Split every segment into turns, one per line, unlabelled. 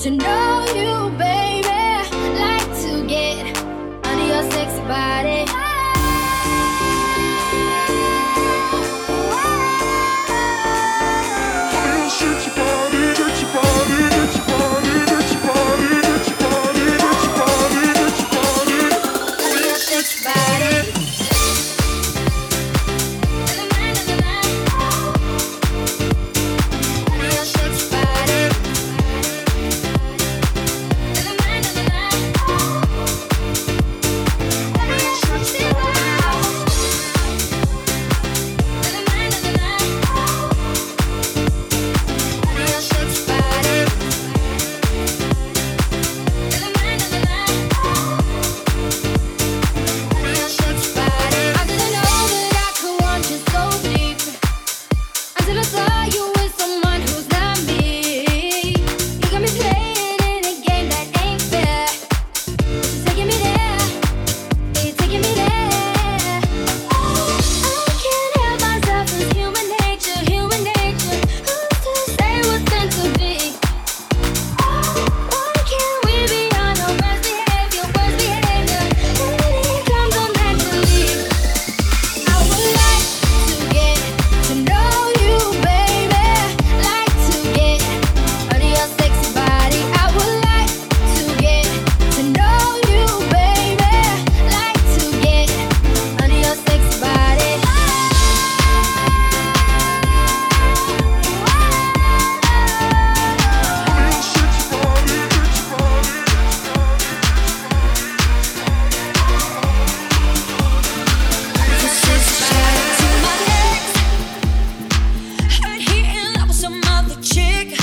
to know
chick.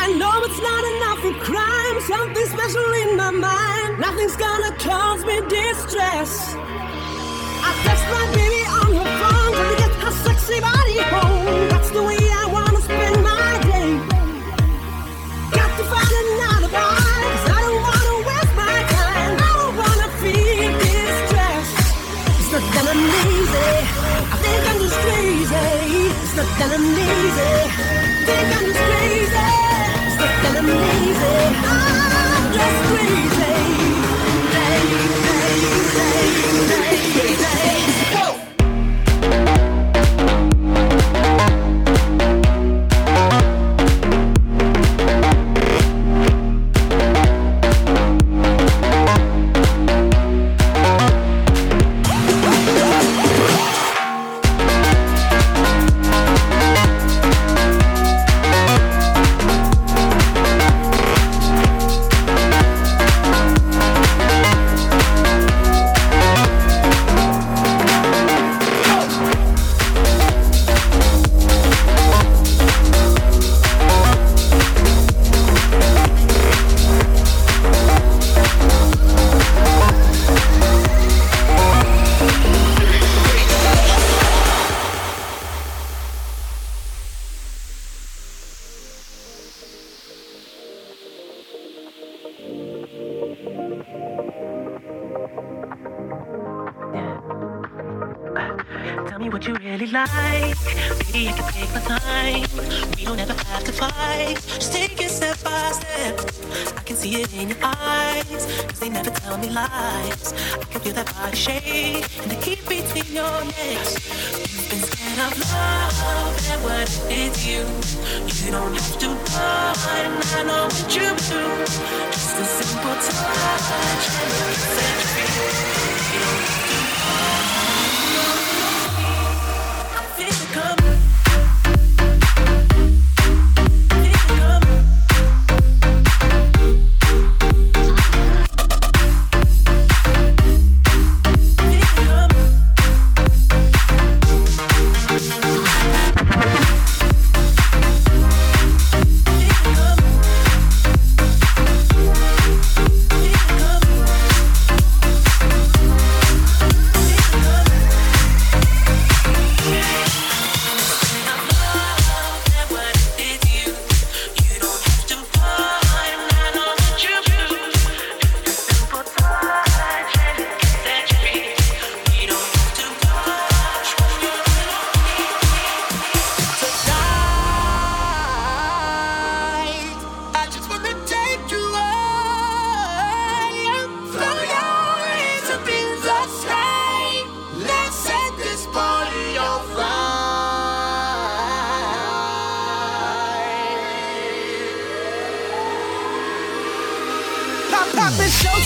I know it's not enough for crime. Something special in my mind. Nothing's gonna cause me distress.
I
text my baby on her phone to get her sexy body home. That's the way I wanna spend my
day.
Got to find another boy, I don't wanna waste my time. I don't wanna feel distress.
It's
not that I'm lazy. I think I'm just crazy. It's not that I'm lazy. I think I'm
Tell me what you really like. Baby, I can take my time. We don't ever have to fight. Just take it step by step. I can see it in your eyes. Cause they never tell me lies. I can feel that body shake and the heat between your legs. You've been scared of love and what it did to you. You don't have to run. I know what you do. Just a simple touch and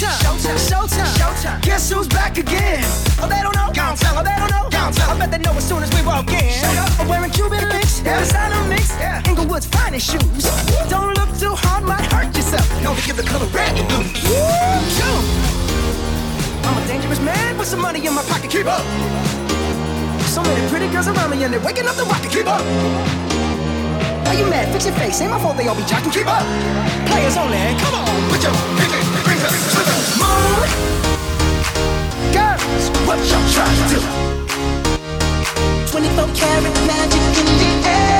showtime. Showtime. Showtime. Showtime. Guess who's back again? Oh, they don't know. Can't tell. Oh, they don't know. Can't tell. I bet they know as soon as we walk in. I'm wearing Cuban links. Yeah. Designer mix. Yeah. Inglewood's finest shoes. Don't look too hard, might hurt yourself. Know to give the color red and blue. Woo! I'm a dangerous man with some money in my pocket. Keep up. So many pretty girls around me and they're waking up the rocket. Keep up. Why you mad? Fix your face. Ain't my fault they all be jocking. Keep up. Players only. Come on. Put your pinky rings Girls, what y'all trying to do? 24 karat magic in the air.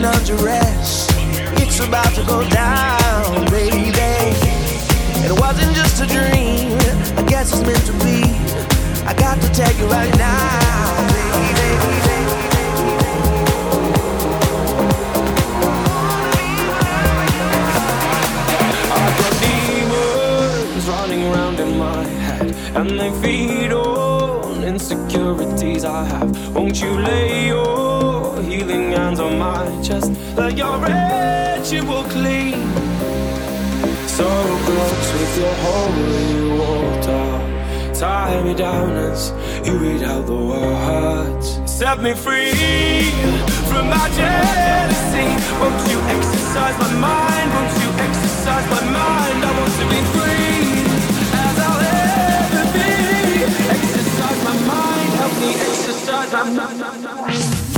feeling. It's about to go down, baby. It wasn't just a dream, I guess it's meant to be. I got to tell you right now, baby.
running round in my head and they feed on insecurities I have. Won't you lay your me down as you read out the words Set me free from my jealousy. Won't you exercise my mind? Won't you exercise my mind? I want to be free as I'll ever be. Exercise my mind, help me exercise my mind.